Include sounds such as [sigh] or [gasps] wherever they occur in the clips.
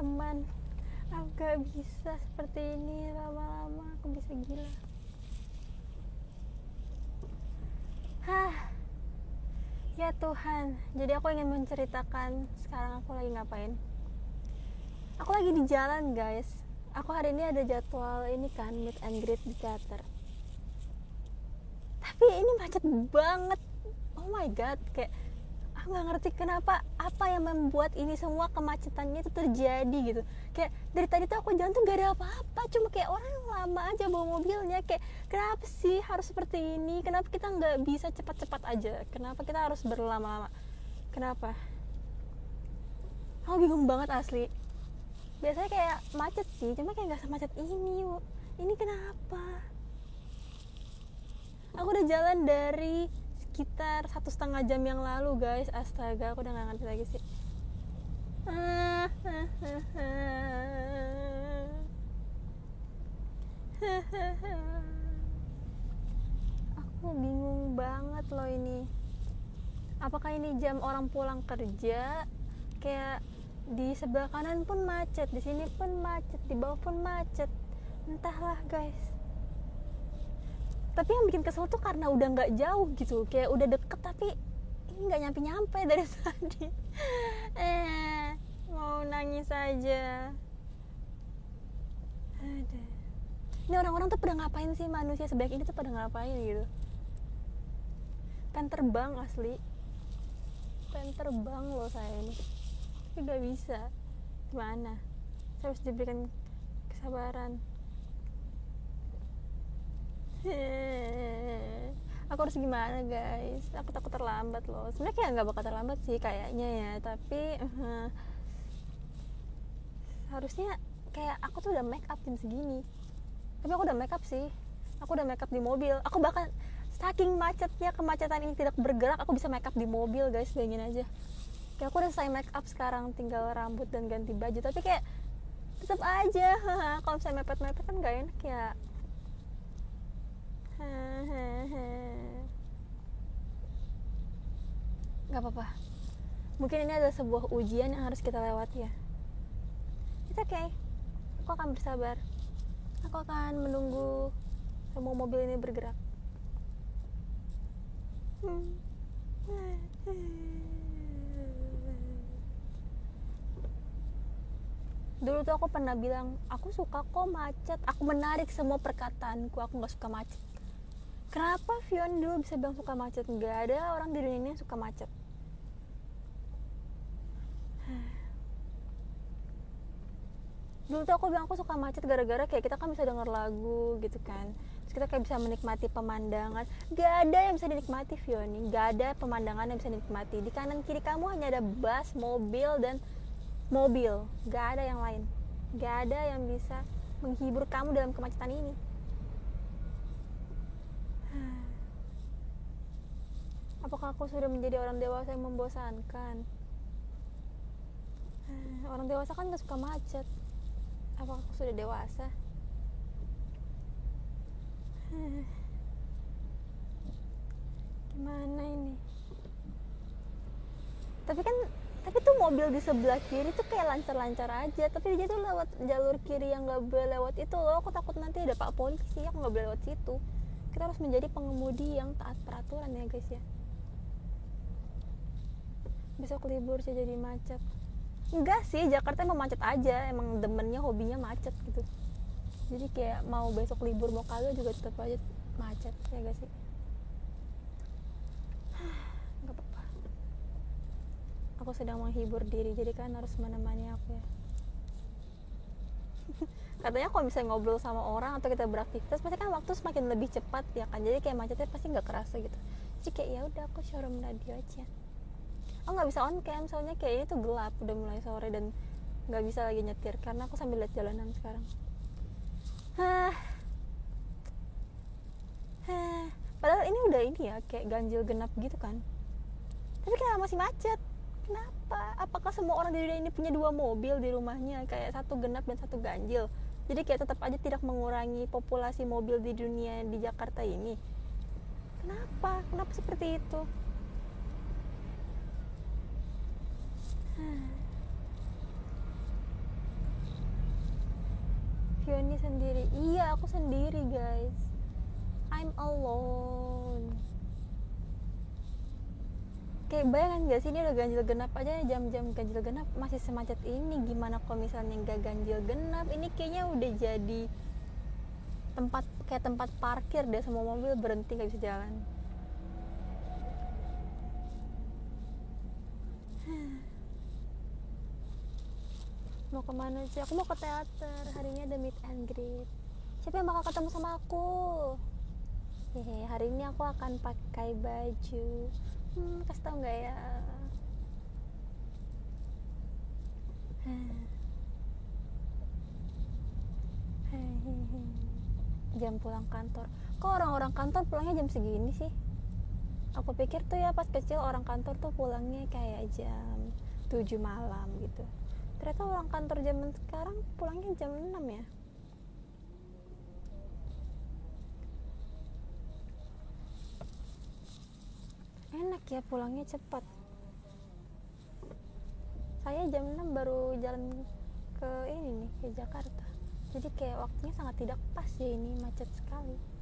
teman. Aku gak bisa seperti ini lama-lama aku bisa gila. Hah. Ya Tuhan jadi aku ingin menceritakan sekarang aku lagi ngapain. Aku lagi di jalan guys. Aku hari ini ada jadwal ini kan meet and greet di teater. Tapi ini macet banget. Oh my god kayak nggak ngerti kenapa apa yang membuat ini semua kemacetannya itu terjadi gitu. Kayak dari tadi tuh aku jalan tuh gak ada apa-apa cuma kayak orang lama aja bawa mobilnya. Kayak kenapa sih harus seperti ini? Kenapa kita nggak bisa cepat-cepat aja? Kenapa kita harus berlama-lama? Kenapa? Aku bingung banget asli. Biasanya kayak macet sih cuma kayak nggak semacet ini yuk ini kenapa? Aku udah jalan dari sekitar satu setengah jam yang lalu guys. Astaga aku udah gak ngerti lagi sih. Aku bingung banget loh ini. Apakah ini jam orang pulang kerja? Kayak di sebelah kanan pun macet di sini pun macet di bawah pun macet. Entahlah guys tapi yang bikin kesel tuh karena udah nggak jauh gitu kayak udah deket tapi ini nggak nyampe nyampe dari [laughs] tadi. Eh mau nangis aja. Ini orang-orang tuh pada ngapain sih? Manusia sebaik ini tuh pada ngapain gitu? Kan terbang asli. Kan terbang loh saya ini. Tapi nggak bisa. Gimana? Saya harus diberikan kesabaran aku harus gimana guys? Aku takut terlambat loh. Sebenarnya kayak nggak bakal terlambat sih kayaknya ya tapi uh, harusnya kayak aku tuh udah make up jam segini. Tapi aku udah make up sih. Aku udah make up di mobil. Aku bahkan saking macetnya kemacetan ini tidak bergerak aku bisa make up di mobil guys. Bayangin aja. Kayak aku udah selesai make up sekarang tinggal rambut dan ganti baju. Tapi kayak tetap aja [laughs] kalau misalnya mepet-mepet kan gak enak ya nggak apa-apa. Mungkin ini adalah sebuah ujian yang harus kita lewati ya. It's okay. Aku akan bersabar. Aku akan menunggu semua mobil ini bergerak. Dulu tuh aku pernah bilang aku suka kok macet. Aku menarik semua perkataanku. Aku nggak suka macet kenapa Fion dulu bisa bilang suka macet? Nggak ada orang di dunia ini yang suka macet. Dulu tuh aku bilang aku suka macet gara-gara kayak kita kan bisa denger lagu gitu kan. Terus kita kayak bisa menikmati pemandangan. Gak ada yang bisa dinikmati Fioni gak ada pemandangan yang bisa dinikmati. Di kanan kiri kamu hanya ada bus mobil dan mobil. Gak ada yang lain. Gak ada yang bisa menghibur kamu dalam kemacetan ini apakah aku sudah menjadi orang dewasa yang membosankan? Orang dewasa kan gak suka macet. Apakah aku sudah dewasa? Gimana ini? Tapi kan tapi tuh mobil di sebelah kiri tuh kayak lancar-lancar aja. Tapi dia tuh lewat jalur kiri yang nggak boleh lewat itu loh. Aku takut nanti ada pak polisi aku nggak boleh lewat situ. Kita harus menjadi pengemudi yang taat peraturan ya guys ya besok libur sih jadi macet. Enggak sih Jakarta emang macet aja. Emang demennya hobinya macet gitu. Jadi kayak mau besok libur mau kagak juga tetap aja macet ya gak sih? [sighs] Nggak apa-apa. Aku sedang menghibur diri jadi kan harus menemani aku ya. [laughs] Katanya kalau bisa ngobrol sama orang atau kita beraktivitas pasti kan waktu semakin lebih cepat ya kan? Jadi kayak macetnya pasti nggak kerasa gitu. Jadi kayak ya udah aku showroom radio aja oh nggak bisa on cam soalnya kayak ini tuh gelap udah mulai sore dan nggak bisa lagi nyetir karena aku sambil lihat jalanan sekarang. Hah. Hah. padahal ini udah ini ya kayak ganjil genap gitu kan. Tapi kenapa masih macet? Kenapa? Apakah semua orang di dunia ini punya dua mobil di rumahnya? Kayak satu genap dan satu ganjil. Jadi kayak tetap aja tidak mengurangi populasi mobil di dunia di Jakarta ini. Kenapa? Kenapa seperti itu Fioni sendiri. Iya aku sendiri guys. I'm alone. Kayak bayangan gak sih ini udah ganjil genap aja jam-jam ganjil genap masih semacet ini. Gimana kalau misalnya nggak ganjil genap? Ini kayaknya udah jadi tempat kayak tempat parkir deh semua mobil berhenti nggak bisa jalan mau ke mana sih? Aku mau ke teater. Hari ini ada meet and greet. Siapa yang bakal ketemu sama aku? Hehe, hari ini aku akan pakai baju. Hmm, kasih tau nggak ya? Jam pulang kantor. Kok orang-orang kantor pulangnya jam segini sih? Aku pikir tuh ya pas kecil orang kantor tuh pulangnya kayak jam 7 malam gitu ternyata orang kantor zaman sekarang pulangnya jam 6 ya? Enak ya pulangnya cepat. Saya jam 6 baru jalan ke ini nih ke Jakarta. Jadi kayak waktunya sangat tidak pas ya ini macet sekali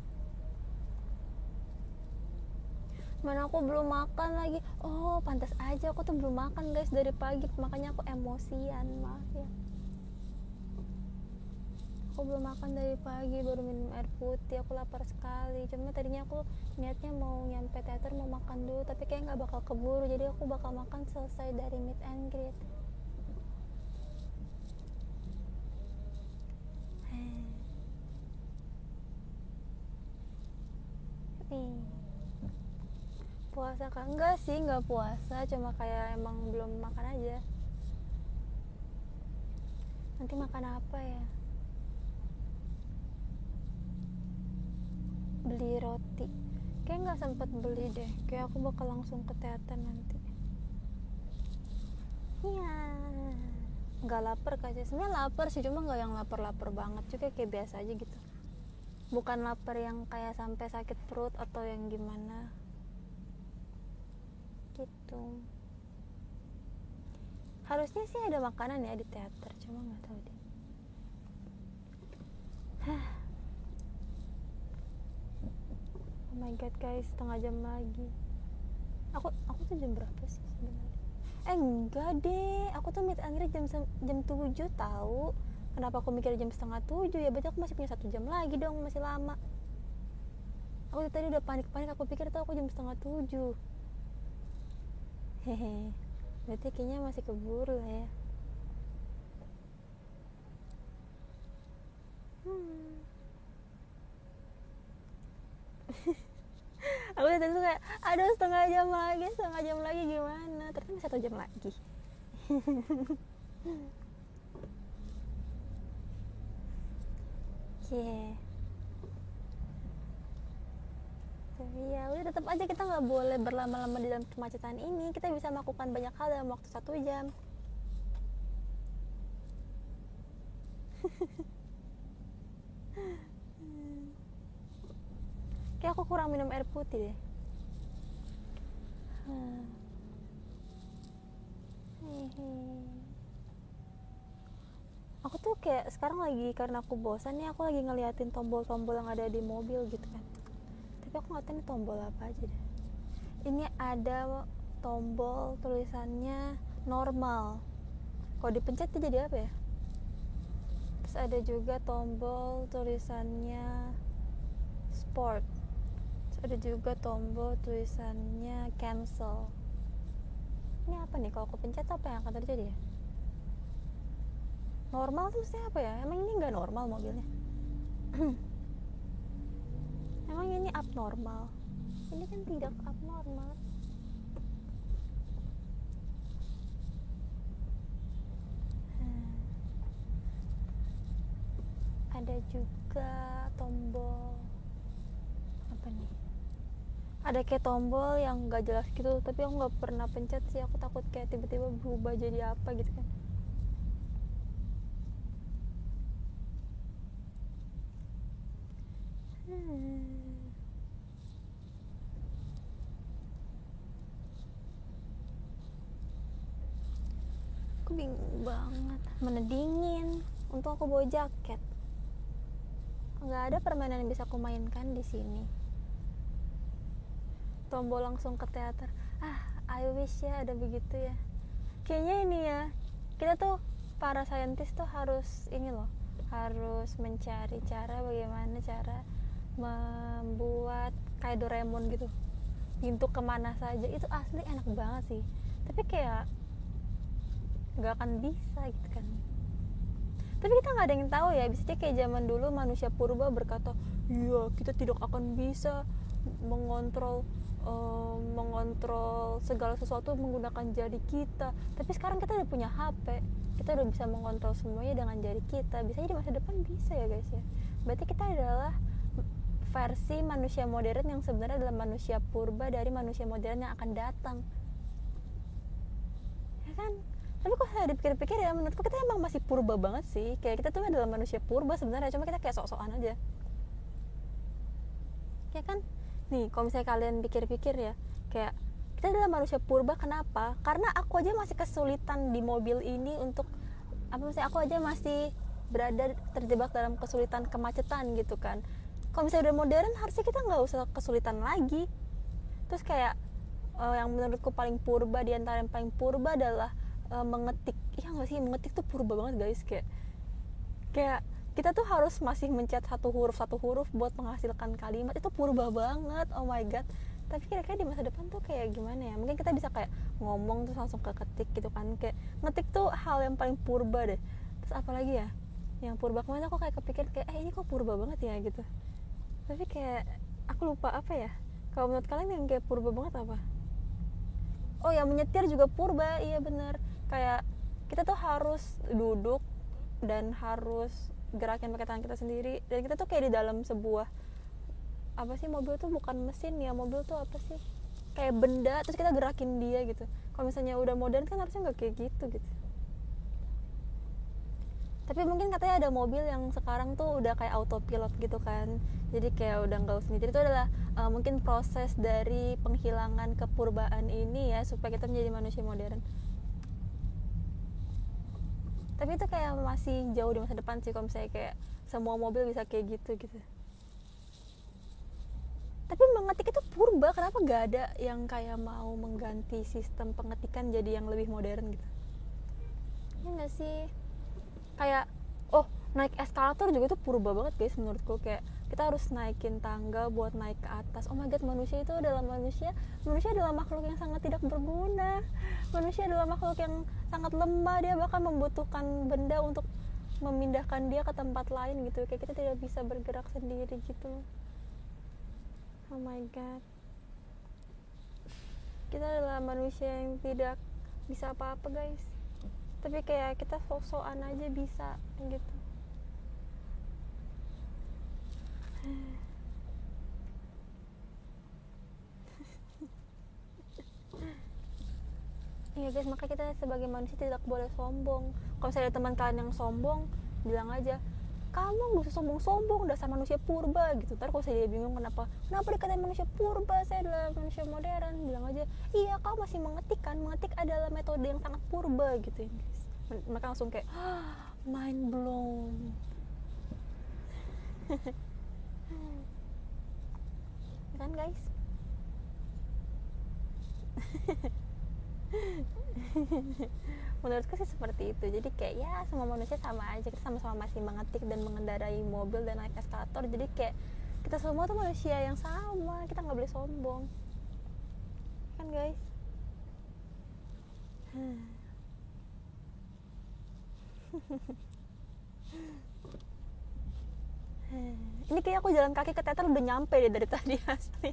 mana aku belum makan lagi. Oh pantas aja aku tuh belum makan guys dari pagi. Makanya aku emosian maaf ya. Aku belum makan dari pagi baru minum air putih. Aku lapar sekali. Cuma tadinya aku niatnya mau nyampe teater mau makan dulu tapi kayak nggak bakal keburu. Jadi aku bakal makan selesai dari meet and greet. Nih puasa kan enggak sih enggak puasa cuma kayak emang belum makan aja. Nanti makan apa ya? Beli roti. Kayak nggak sempet beli deh. Kayak aku bakal langsung ke teater nanti. Iya. Nggak lapar kasih sebenarnya lapar sih cuma nggak yang lapar-lapar banget. Juga kayak biasa aja gitu. Bukan lapar yang kayak sampai sakit perut atau yang gimana gitu. Harusnya sih ada makanan ya di teater cuma nggak tahu deh. [sighs] Oh my god guys setengah jam lagi. Aku aku tuh jam berapa sih sebenarnya? Eh enggak deh. Aku tuh meet and jam jam tujuh tahu. Kenapa aku mikir jam setengah tujuh? Ya berarti aku masih punya satu jam lagi dong masih lama. Aku tadi udah panik-panik aku pikir tuh aku jam setengah tujuh hehe berarti kayaknya masih keburu lah ya hmm. [laughs] aku tadi tuh kayak aduh setengah jam lagi setengah jam lagi gimana ternyata satu jam lagi [laughs] yeah. Ya udah tetap aja kita nggak boleh berlama-lama di dalam kemacetan ini. Kita bisa melakukan banyak hal dalam waktu satu jam. [laughs] Kayak aku kurang minum air putih deh. Aku tuh kayak sekarang lagi karena aku bosan nih aku lagi ngeliatin tombol-tombol yang ada di mobil gitu kan tapi aku nggak tahu ini tombol apa aja deh. Ini ada tombol tulisannya normal. Kalau dipencet itu jadi apa ya? Terus ada juga tombol tulisannya sport. Terus ada juga tombol tulisannya cancel. Ini apa nih? Kalau aku pencet apa yang akan terjadi ya? Normal tuh maksudnya apa ya? Emang ini nggak normal mobilnya [clears throat] emang ini abnormal? Ini kan tidak abnormal. Hmm. ada juga tombol. Apa nih? Ada kayak tombol yang nggak jelas gitu tapi aku nggak pernah pencet sih. Aku takut kayak tiba-tiba berubah jadi apa gitu kan Aku bingung banget. Mana dingin. Untung aku bawa jaket. nggak ada permainan yang bisa aku mainkan di sini tombol langsung ke teater ah I wish ya ada begitu ya kayaknya ini ya kita tuh para saintis tuh harus ini loh harus mencari cara bagaimana cara membuat kayak Doraemon gitu. Pintu ke mana saja itu asli enak banget sih. Tapi kayak nggak akan bisa gitu kan. Tapi kita nggak ada yang tahu ya bisa kayak zaman dulu manusia purba berkata iya kita tidak akan bisa mengontrol uh, mengontrol segala sesuatu menggunakan jari kita. Tapi sekarang kita udah punya HP kita udah bisa mengontrol semuanya dengan jari kita. Bisa jadi masa depan bisa ya guys ya. Berarti kita adalah versi manusia modern yang sebenarnya adalah manusia purba dari manusia modern yang akan datang. Ya kan? Tapi kok saya dipikir-pikir ya menurutku kita emang masih purba banget sih. Kayak kita tuh adalah manusia purba sebenarnya cuma kita kayak sok-sokan aja. Ya kan? Nih kalau misalnya kalian pikir-pikir ya kayak kita adalah manusia purba kenapa? Karena aku aja masih kesulitan di mobil ini untuk apa sih aku aja masih berada terjebak dalam kesulitan kemacetan gitu kan kalau misalnya udah modern harusnya kita nggak usah kesulitan lagi. Terus kayak uh, yang menurutku paling purba di antara yang paling purba adalah uh, mengetik. Iya nggak sih? Mengetik tuh purba banget guys. Kayak kayak kita tuh harus masih mencet satu huruf satu huruf buat menghasilkan kalimat. Itu purba banget. Oh my god. Tapi kira-kira di masa depan tuh kayak gimana ya? Mungkin kita bisa kayak ngomong terus langsung ke ketik gitu kan. Kayak ngetik tuh hal yang paling purba deh. Terus apa lagi ya? Yang purba. Kemarin aku kayak kepikir kayak eh ini kok purba banget ya? Gitu tapi kayak aku lupa apa ya? Kalau menurut kalian yang kayak purba banget apa? Oh ya menyetir juga purba iya bener. Kayak kita tuh harus duduk dan harus gerakin pakai tangan kita sendiri. Dan kita tuh kayak di dalam sebuah apa sih mobil tuh bukan mesin ya mobil tuh apa sih? Kayak benda terus kita gerakin dia gitu. Kalau misalnya udah modern kan harusnya nggak kayak gitu gitu tapi mungkin katanya ada mobil yang sekarang tuh udah kayak autopilot gitu kan. Jadi kayak udah nggak usah jadi itu adalah uh, mungkin proses dari penghilangan kepurbaan ini ya supaya kita menjadi manusia modern. Tapi itu kayak masih jauh di masa depan sih kalau misalnya kayak semua mobil bisa kayak gitu gitu. Tapi mengetik itu purba. Kenapa gak ada yang kayak mau mengganti sistem pengetikan jadi yang lebih modern gitu? Ya gak sih kayak oh naik eskalator juga itu purba banget guys menurutku. Kayak kita harus naikin tangga buat naik ke atas. Oh my god manusia itu adalah manusia. Manusia adalah makhluk yang sangat tidak berguna. Manusia adalah makhluk yang sangat lemah dia bahkan membutuhkan benda untuk memindahkan dia ke tempat lain gitu. Kayak kita tidak bisa bergerak sendiri gitu. Oh my god. Kita adalah manusia yang tidak bisa apa-apa guys tapi kayak kita sok-sokan aja bisa gitu [laughs] Iya guys, maka kita sebagai manusia tidak boleh sombong. Kalau saya ada teman kalian yang sombong, bilang aja, kamu gak usah sombong-sombong, dasar manusia purba gitu. Ntar kalau saya bingung kenapa, kenapa dikatain manusia purba, saya adalah manusia modern, bilang aja, iya kau masih mengetik kan, mengetik adalah metode yang sangat purba gitu ya. Mereka langsung kayak, ah, mind blown. [laughs] kan guys [laughs] menurutku sih seperti itu. Jadi kayak ya semua manusia sama aja. Kita sama-sama masih mengetik dan mengendarai mobil dan naik eskalator. Jadi kayak kita semua tuh manusia yang sama. Kita nggak boleh sombong. Kan guys? [sighs] [sighs] [sighs] Ini kayak aku jalan kaki ke teater udah nyampe deh dari tadi [laughs] asli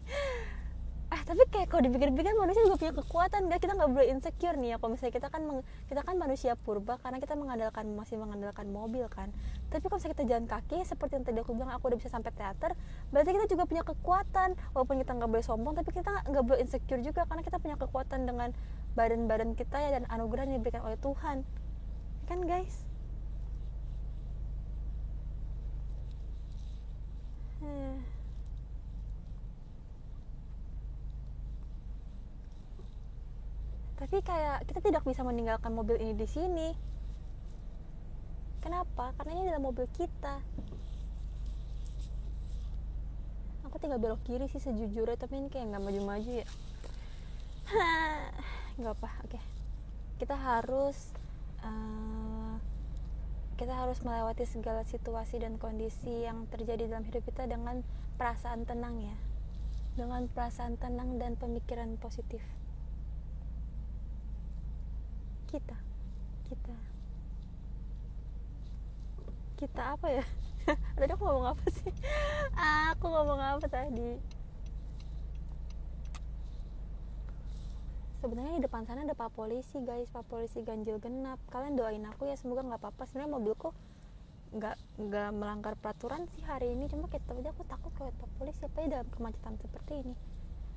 tapi kayak kalau dipikir-pikir manusia juga punya kekuatan gak kita nggak boleh insecure nih ya. Kalau misalnya kita kan kita kan manusia purba karena kita mengandalkan masih mengandalkan mobil kan? Tapi kalau misalnya kita jalan kaki seperti yang tadi aku bilang aku udah bisa sampai teater berarti kita juga punya kekuatan. Walaupun kita nggak boleh sombong tapi kita nggak boleh insecure juga karena kita punya kekuatan dengan badan-badan kita ya dan anugerah yang diberikan oleh Tuhan. Kan guys hmm. Tapi kayak kita tidak bisa meninggalkan mobil ini di sini. Kenapa? Karena ini adalah mobil kita. Aku tinggal belok kiri sih sejujurnya tapi ini kayak nggak maju-maju ya. [laughs] Nggak apa oke. Kita harus uh, kita harus melewati segala situasi dan kondisi yang terjadi dalam hidup kita dengan perasaan tenang ya. Dengan perasaan tenang dan pemikiran positif kita kita kita apa ya? [laughs] Tadi aku ngomong apa sih? Aku ngomong apa tadi? Sebenarnya di depan sana ada pak polisi guys. Pak polisi ganjil genap. Kalian doain aku ya semoga nggak apa-apa. Sebenarnya mobilku nggak nggak melanggar peraturan sih hari ini. Cuma kita aja aku takut kalau pak polisi apa ya dalam kemacetan seperti ini.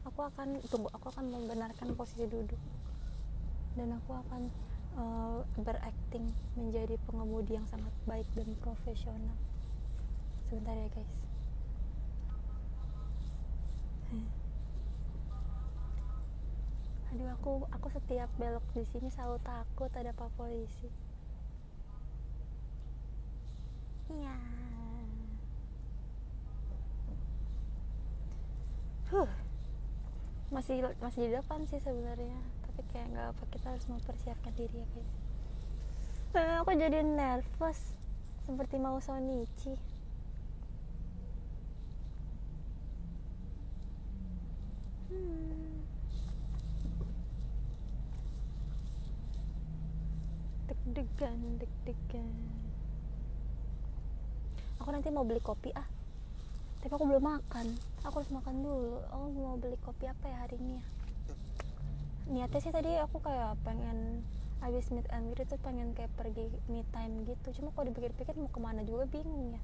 Aku akan tunggu aku akan membenarkan posisi duduk. Dan aku akan uh, berakting menjadi pengemudi yang sangat baik dan profesional. Sebentar ya guys. Aduh aku aku setiap belok di sini selalu takut ada pak polisi. Iya. Huh. Masih masih di depan sih sebenarnya tapi kayak nggak apa kita harus mempersiapkan diri ya guys. Eh, aku jadi nervous seperti mau Sonichi. Hmm. deg-degan deg-degan. Aku nanti mau beli kopi ah. Tapi aku belum makan. Aku harus makan dulu. Oh mau beli kopi apa ya hari ini ya niatnya sih tadi aku kayak pengen habis meet and greet tuh pengen kayak pergi me time gitu. Cuma kalau dipikir-pikir mau ke mana juga bingung ya.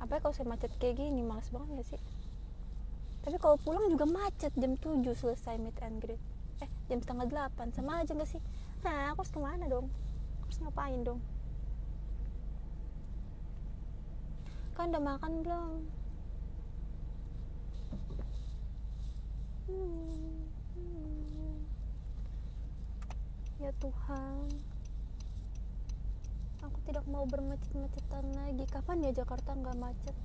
Apa ya kalau saya macet kayak gini males banget gak sih? Tapi kalau pulang juga macet jam 7 selesai meet and greet. Eh jam setengah delapan sama aja gak sih? Nah aku harus ke mana dong? Aku harus ngapain dong? Kan udah makan belum? Hmm. Ya Tuhan. Aku tidak mau bermacet-macetan lagi. Kapan ya Jakarta nggak macet?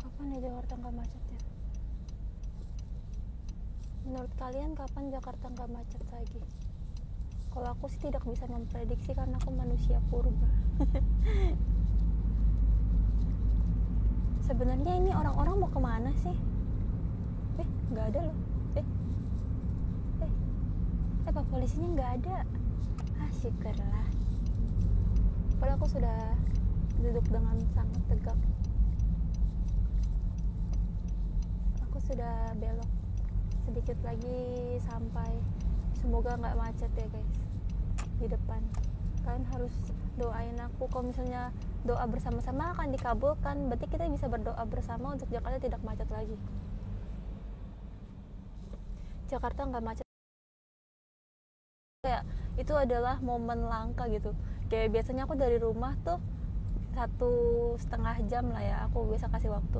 Kapan ya Jakarta nggak macet ya? Menurut kalian kapan Jakarta nggak macet lagi? Kalau aku sih tidak bisa memprediksi karena aku manusia purba. [laughs] Sebenarnya ini orang-orang mau ke mana sih? Eh nggak ada loh pak polisinya nggak ada? Ah syukurlah. Padahal aku sudah duduk dengan sangat tegak. Aku sudah belok sedikit lagi sampai semoga nggak macet ya guys di depan. Kalian harus doain aku. Kalau misalnya doa bersama-sama akan dikabulkan berarti kita bisa berdoa bersama untuk Jakarta tidak macet lagi. Jakarta nggak macet kayak itu adalah momen langka gitu. Kayak biasanya aku dari rumah tuh satu setengah jam lah ya aku biasa kasih waktu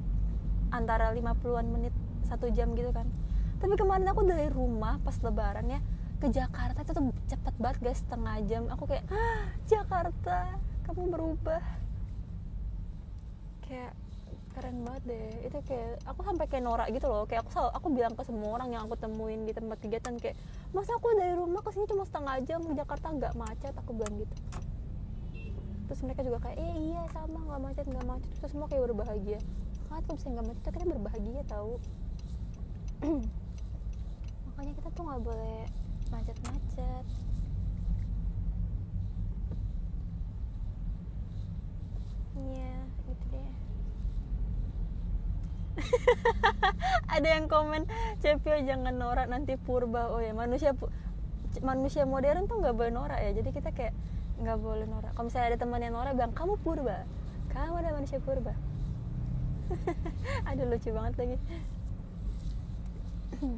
antara 50-an menit satu jam gitu kan. Tapi kemarin aku dari rumah pas lebaran ya ke Jakarta itu tuh cepet banget guys setengah jam. Aku kayak ah, Jakarta kamu berubah. Kayak keren banget deh. Itu kayak aku sampai kayak norak gitu loh. Kayak aku selalu, aku bilang ke semua orang yang aku temuin di tempat kegiatan kayak masa aku dari rumah ke sini cuma setengah jam ke Jakarta nggak macet? Aku bilang gitu. Terus mereka juga kayak eh iya sama nggak macet nggak macet. Terus semua kayak berbahagia. Kan tuh bisa nggak macet? Kita berbahagia tahu [clears throat] makanya kita tuh nggak boleh macet-macet. Iya gitu deh [laughs] ada yang komen Cepio jangan norak nanti purba. Oh ya manusia manusia modern tuh nggak boleh norak ya. Jadi kita kayak nggak boleh norak. Kalau misalnya ada teman yang norak bilang kamu purba. Kamu ada manusia purba. [laughs] Aduh lucu banget lagi. [clears throat]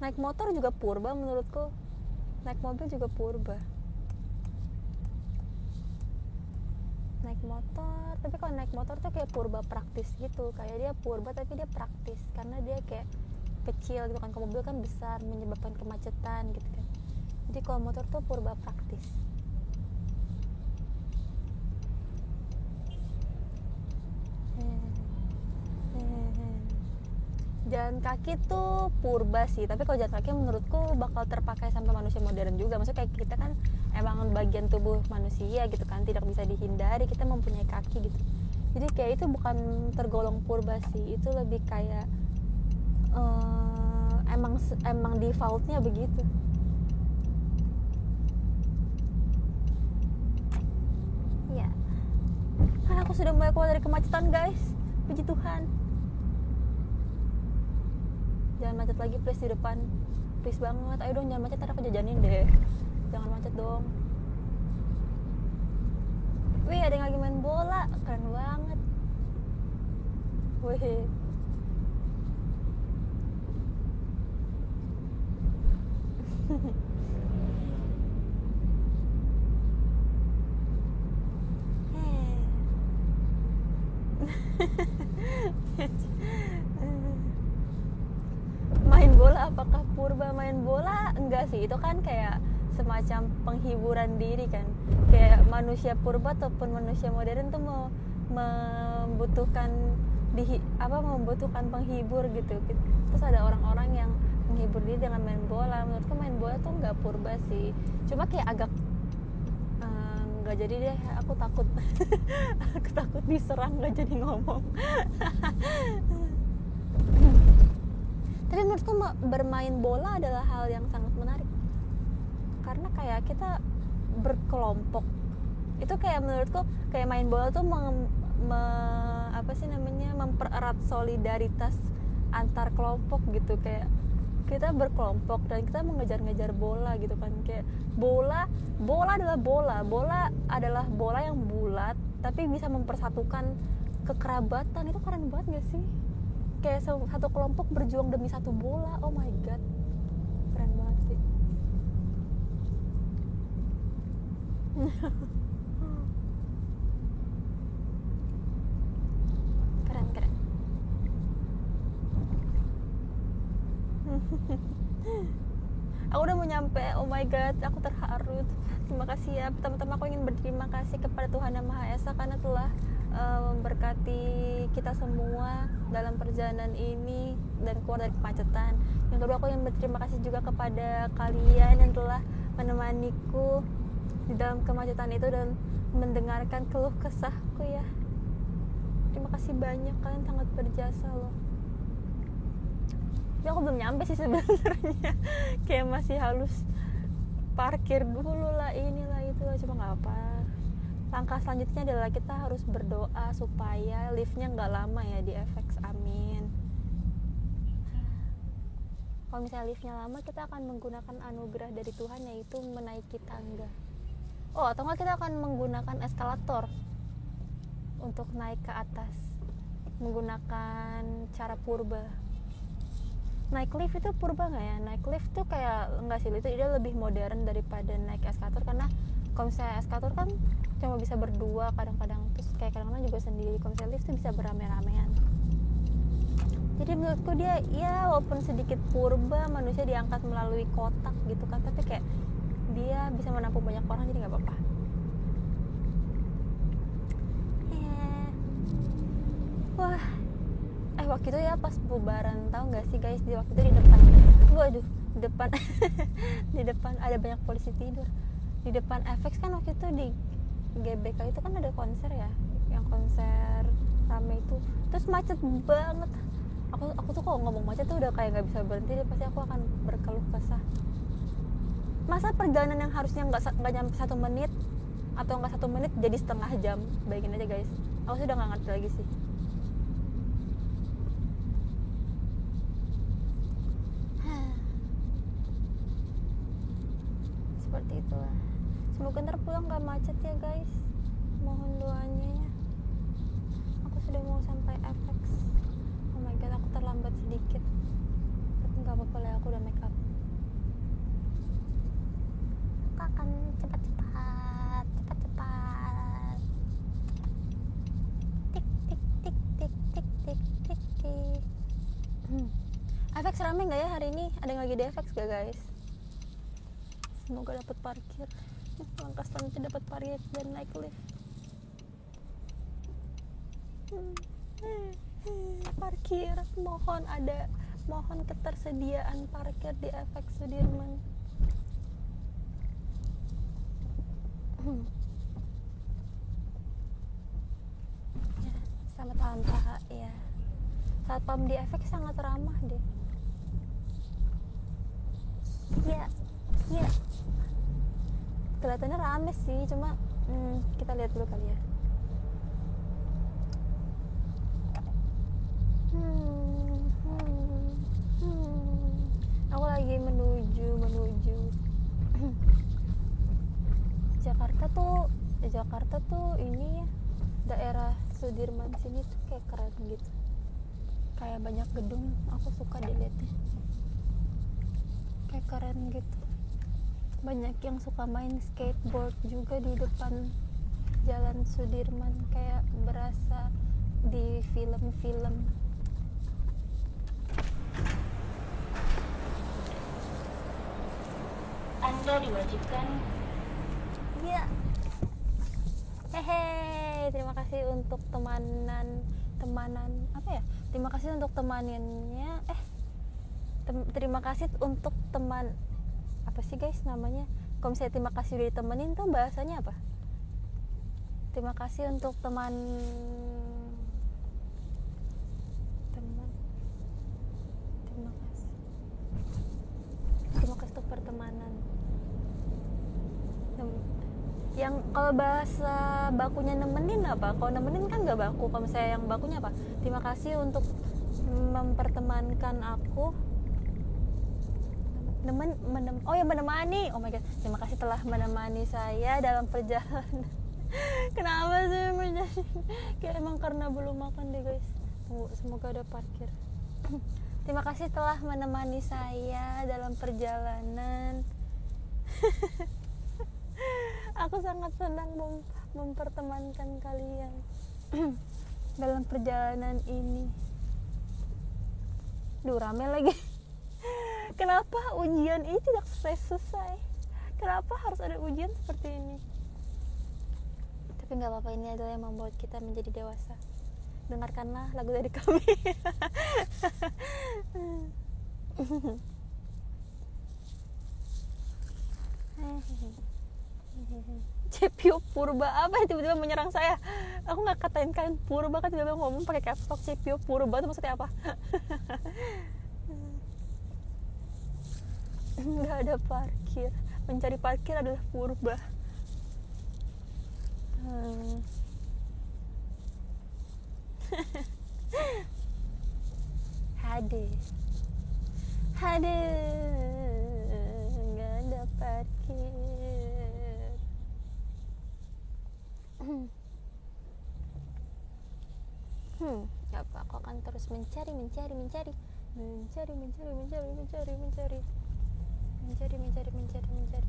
Naik motor juga purba menurutku. Naik mobil juga purba naik motor tapi kalau naik motor tuh kayak purba praktis gitu. Kayak dia purba tapi dia praktis. Karena dia kayak kecil gitu kan kalau mobil kan besar menyebabkan kemacetan gitu kan. Jadi kalau motor tuh purba praktis jalan kaki tuh purba sih. Tapi kalau jalan kaki menurutku bakal terpakai sampai manusia modern juga. Maksudnya kayak kita kan emang bagian tubuh manusia gitu kan tidak bisa dihindari kita mempunyai kaki gitu. Jadi kayak itu bukan tergolong purba sih. Itu lebih kayak uh, emang emang defaultnya begitu. Ya kan aku sudah mulai keluar dari kemacetan guys. Puji Tuhan jangan macet lagi please di depan. Please banget. Ayo dong jangan macet ntar aku jajanin deh. Jangan macet dong. Wih ada yang lagi main bola. Keren banget. Wih [laughs] bola apakah purba main bola enggak sih itu kan kayak semacam penghiburan diri kan. Kayak manusia purba ataupun manusia modern tuh mau membutuhkan di apa membutuhkan penghibur gitu. Terus ada orang-orang yang menghibur diri dengan main bola. Menurutku main bola tuh nggak purba sih. Cuma kayak agak eh, nggak jadi deh. Aku takut. [laughs] Aku takut diserang nggak jadi ngomong [laughs] tapi menurutku bermain bola adalah hal yang sangat menarik. Karena kayak kita berkelompok. Itu kayak menurutku kayak main bola tuh meng, me, apa sih namanya mempererat solidaritas antar kelompok gitu. Kayak kita berkelompok dan kita mengejar-ngejar bola gitu kan. Kayak bola bola adalah bola. Bola adalah bola yang bulat tapi bisa mempersatukan kekerabatan. Itu keren banget gak sih kayak satu kelompok berjuang demi satu bola. Oh my god. Keren banget sih. [laughs] Keren keren. [laughs] Aku udah mau nyampe. Oh my god aku terharu terima kasih ya. Pertama-tama aku ingin berterima kasih kepada Tuhan Yang Maha Esa karena telah uh, memberkati kita semua dalam perjalanan ini dan keluar dari kemacetan. Yang kedua aku ingin berterima kasih juga kepada kalian yang telah menemaniku di dalam kemacetan itu dan mendengarkan keluh kesahku ya. Terima kasih banyak kalian sangat berjasa loh. Tapi aku belum nyampe sih sebenarnya. [laughs] Kayak masih halus parkir dulu lah inilah itu cuma nggak apa langkah selanjutnya adalah kita harus berdoa supaya liftnya nggak lama ya di FX amin. Kalau misalnya liftnya lama kita akan menggunakan anugerah dari Tuhan yaitu menaiki tangga. Oh atau enggak kita akan menggunakan eskalator untuk naik ke atas menggunakan cara purba. Naik lift itu purba nggak ya? Naik lift tuh kayak enggak sih? Itu dia lebih modern daripada naik eskalator karena kalau misalnya eskalator kan cuma bisa berdua kadang-kadang. Terus kayak kadang-kadang juga sendiri. Kalau misalnya lift tuh bisa beramai-ramaian jadi menurutku dia ya walaupun sedikit purba manusia diangkat melalui kotak gitu kan tapi kayak dia bisa menampung banyak orang jadi nggak apa-apa. Eh. wah. Eh waktu itu ya pas bubaran tahu nggak sih guys? Di waktu itu di depan. Waduh di depan. [laughs] Di depan ada banyak polisi tidur di depan FX kan waktu itu di GBK itu kan ada konser ya. Yang konser rame itu. Terus macet banget. Aku aku tuh kalau ngomong macet tuh udah kayak nggak bisa berhenti deh. Pasti aku akan berkeluh kesah. Masa perjalanan yang harusnya nggak nggak nyampe satu menit atau nggak satu menit jadi setengah jam? Bayangin aja guys. Aku sudah nggak ngerti lagi sih seperti itu lah semoga ntar pulang gak macet ya guys. Mohon doanya ya. Aku sudah mau sampai FX oh my god aku terlambat sedikit. Tapi nggak apa-apa lah aku udah make up. Akan cepat-cepat cepat-cepat. Tik tik tik tik tik tik tik tik. Hmm. FX rame nggak ya hari ini? Ada yang lagi di FX gak guys? Semoga dapat parkir langkah selanjutnya dapat parkir dan naik lift. Parkir mohon ada mohon ketersediaan parkir di efek Sudirman. Ya, selamat malam Pak ya. Satpam di efek sangat ramah deh. Iya iya kelihatannya rame sih cuma hmm, kita lihat dulu kali ya. Hmm, hmm, hmm. aku lagi menuju menuju. [clears throat] Jakarta tuh Jakarta tuh ini ya daerah Sudirman sini tuh kayak keren gitu. Kayak banyak gedung aku suka dilihatnya. Kayak keren gitu banyak yang suka main skateboard juga di depan jalan Sudirman kayak berasa di film-film Anda diwajibkan Iya. Hehe, terima kasih untuk temanan temanan apa ya? Terima kasih untuk temaninnya. Eh, tem- terima kasih untuk teman apa sih guys namanya? Kalau misalnya terima kasih udah ditemenin tuh bahasanya apa? Terima kasih untuk teman teman terima kasih. Terima kasih untuk pertemanan. Tem- yang kalau bahasa bakunya nemenin apa? Kalau nemenin kan nggak baku. Kalau misalnya yang bakunya apa? Terima kasih untuk mempertemankan aku Nemen, menem, oh ya menemani. Oh my god. Terima kasih telah menemani saya dalam perjalanan. [laughs] Kenapa sih menjadi? [laughs] Kayak emang karena belum makan deh guys. Tunggu semoga ada parkir. [laughs] Terima kasih telah menemani saya dalam perjalanan. Aku sangat senang mem- mempertemankan kalian [clears throat] dalam perjalanan ini. Duh rame lagi Kenapa ujian ini tidak selesai Kenapa harus ada ujian seperti ini? Tapi nggak apa-apa ini adalah yang membuat kita menjadi dewasa. Dengarkanlah lagu dari kami. Cepio Purba apa yang tiba-tiba menyerang saya? Aku nggak katain kalian Purba kan tiba-tiba ngomong pakai caps lock Cepio Purba itu maksudnya apa nggak ada parkir. Mencari parkir adalah Purba. Hmm. [laughs] Hade Hade nggak ada parkir. Hmm. Apa aku akan terus mencari mencari mencari. Mencari mencari mencari mencari mencari mencari mencari mencari mencari.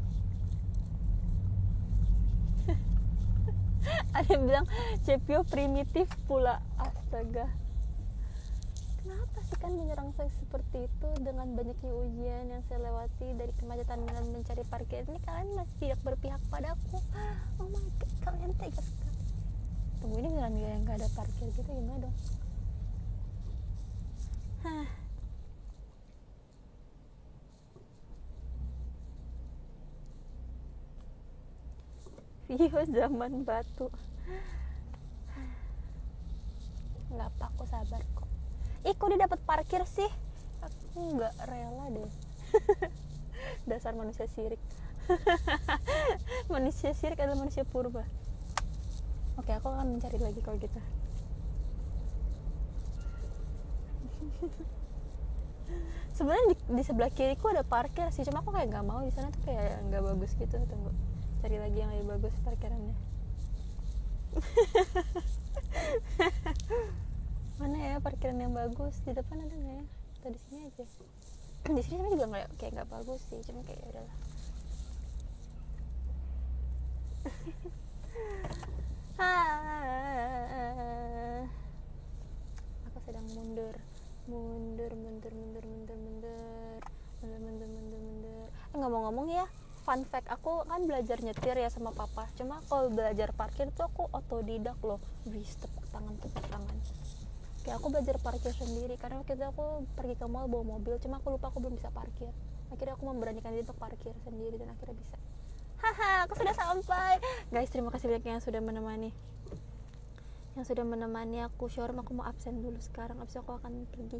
[laughs] Ada yang bilang Cepio primitif pula. Astaga. Kenapa sih kan menyerang saya seperti itu dengan banyaknya ujian yang saya lewati dari kemacetan dan mencari parkir ini? Kalian masih tidak berpihak padaku [gasps] oh my god kalian tega sekali. Tunggu ini nggak nggak ada parkir gitu? Gimana dong? Hah. Vio zaman batu. Nggak apa aku sabar kok. Ih kok dia dapat parkir sih? Aku nggak rela deh. [laughs] Dasar manusia sirik. [laughs] Manusia sirik adalah manusia purba. Oke aku akan mencari lagi kalau gitu. [laughs] Sebenarnya di, di sebelah kiriku ada parkir sih cuma aku kayak nggak mau di sana tuh kayak nggak bagus gitu tunggu cari lagi yang lebih bagus parkirannya. [laughs] Mana ya parkiran yang bagus? Di depan ada nggak ya? Atau di sini aja? Di sini sebenarnya juga nggak kayak nggak bagus sih cuma kayak ya udahlah. [laughs] Aku sedang mundur. Mundur mundur mundur mundur mundur. Mundur mundur mundur mundur. Eh, ngomong-ngomong ya fun fact aku kan belajar nyetir ya sama papa. Cuma kalau belajar parkir tuh aku otodidak loh. Wis tepuk tangan tepuk tangan. Kayak aku belajar parkir sendiri. Karena waktu itu aku pergi ke mall bawa mobil cuma aku lupa aku belum bisa parkir. Akhirnya aku memberanikan diri untuk parkir sendiri dan akhirnya bisa. Haha aku sudah sampai. Guys terima kasih banyak yang sudah menemani. Yang sudah menemani aku showroom aku mau absen dulu sekarang. Abis aku akan pergi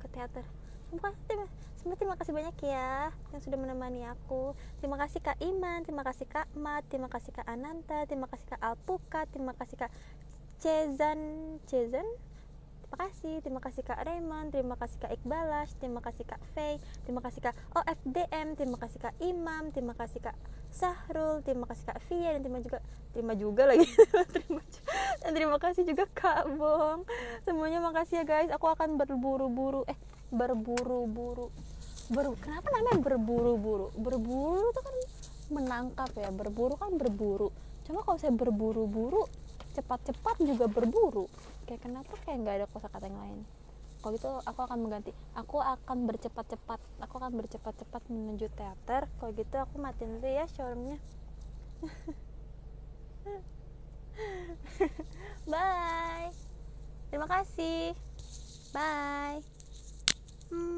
ke teater Kasih, terima, semua terima kasih banyak ya yang sudah menemani aku. Terima kasih Kak Iman, terima kasih Kak Mat, terima kasih Kak Ananta, terima kasih Kak Alpuka, terima kasih Kak Cezan, Cezan, terima kasih, terima kasih Kak Raymond, terima kasih Kak Iqbalas, terima kasih Kak Faye, terima kasih Kak OFDM, terima kasih Kak Imam, terima kasih Kak Sahrul, terima kasih Kak Fia dan terima juga terima juga lagi terima dan terima kasih juga Kak Bong. Semuanya makasih ya guys. Aku akan berburu-buru eh berburu-buru. Ber, kenapa namanya berburu-buru? Berburu itu kan menangkap ya. Berburu kan berburu. Cuma kalau saya berburu-buru cepat-cepat juga berburu. Kayak kenapa kayak nggak ada kosakata yang lain? Kalau gitu aku akan mengganti. Aku akan bercepat-cepat. Aku akan bercepat-cepat menuju teater. Kalau gitu aku matiin dulu ya showroomnya. [laughs] Bye. Terima kasih. Bye. Hmm.